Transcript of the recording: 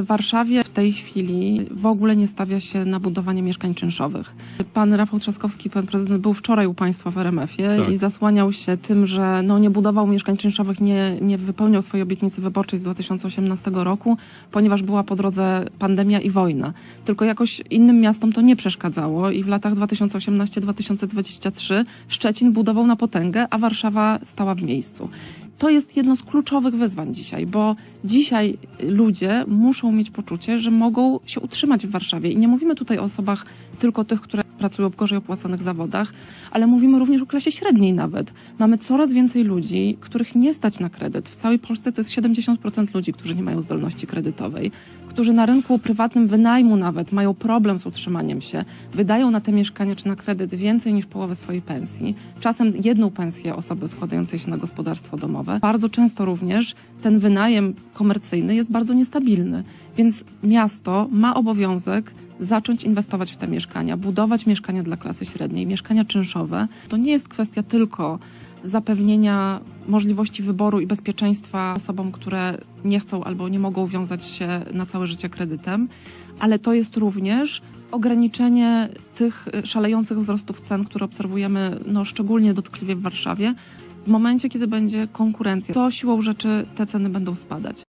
W Warszawie w tej chwili w ogóle nie stawia się na budowanie mieszkań czynszowych. Pan Rafał Trzaskowski, pan prezydent, był wczoraj u państwa w RMF-ie Tak. i zasłaniał się tym, że no, nie budował mieszkań czynszowych, nie, nie wypełniał swojej obietnicy wyborczej z 2018 roku, ponieważ była po drodze pandemia i wojna. Tylko jakoś innym miastom to nie przeszkadzało i w latach 2018-2023 Szczecin budował na potęgę, a Warszawa stała w miejscu. To jest jedno z kluczowych wyzwań dzisiaj, bo dzisiaj ludzie muszą mieć poczucie, że mogą się utrzymać w Warszawie. I nie mówimy tutaj o osobach tylko tych, które pracują w gorzej opłacanych zawodach, ale mówimy również o klasie średniej nawet. Mamy coraz więcej ludzi, których nie stać na kredyt. W całej Polsce to jest 70% ludzi, którzy nie mają zdolności kredytowej, którzy na rynku prywatnym wynajmu nawet mają problem z utrzymaniem się, wydają na te mieszkania czy na kredyt więcej niż połowę swojej pensji, czasem jedną pensję osoby składającej się na gospodarstwo domowe. Bardzo często również ten wynajem komercyjny jest bardzo niestabilny, więc miasto ma obowiązek zacząć inwestować w te mieszkania, budować mieszkania dla klasy średniej, mieszkania czynszowe. To nie jest kwestia tylko zapewnienia możliwości wyboru i bezpieczeństwa osobom, które nie chcą albo nie mogą wiązać się na całe życie kredytem, ale to jest również ograniczenie tych y, szalejących wzrostów cen, które obserwujemy no, szczególnie dotkliwie w Warszawie. W momencie, kiedy będzie konkurencja, to siłą rzeczy te ceny będą spadać.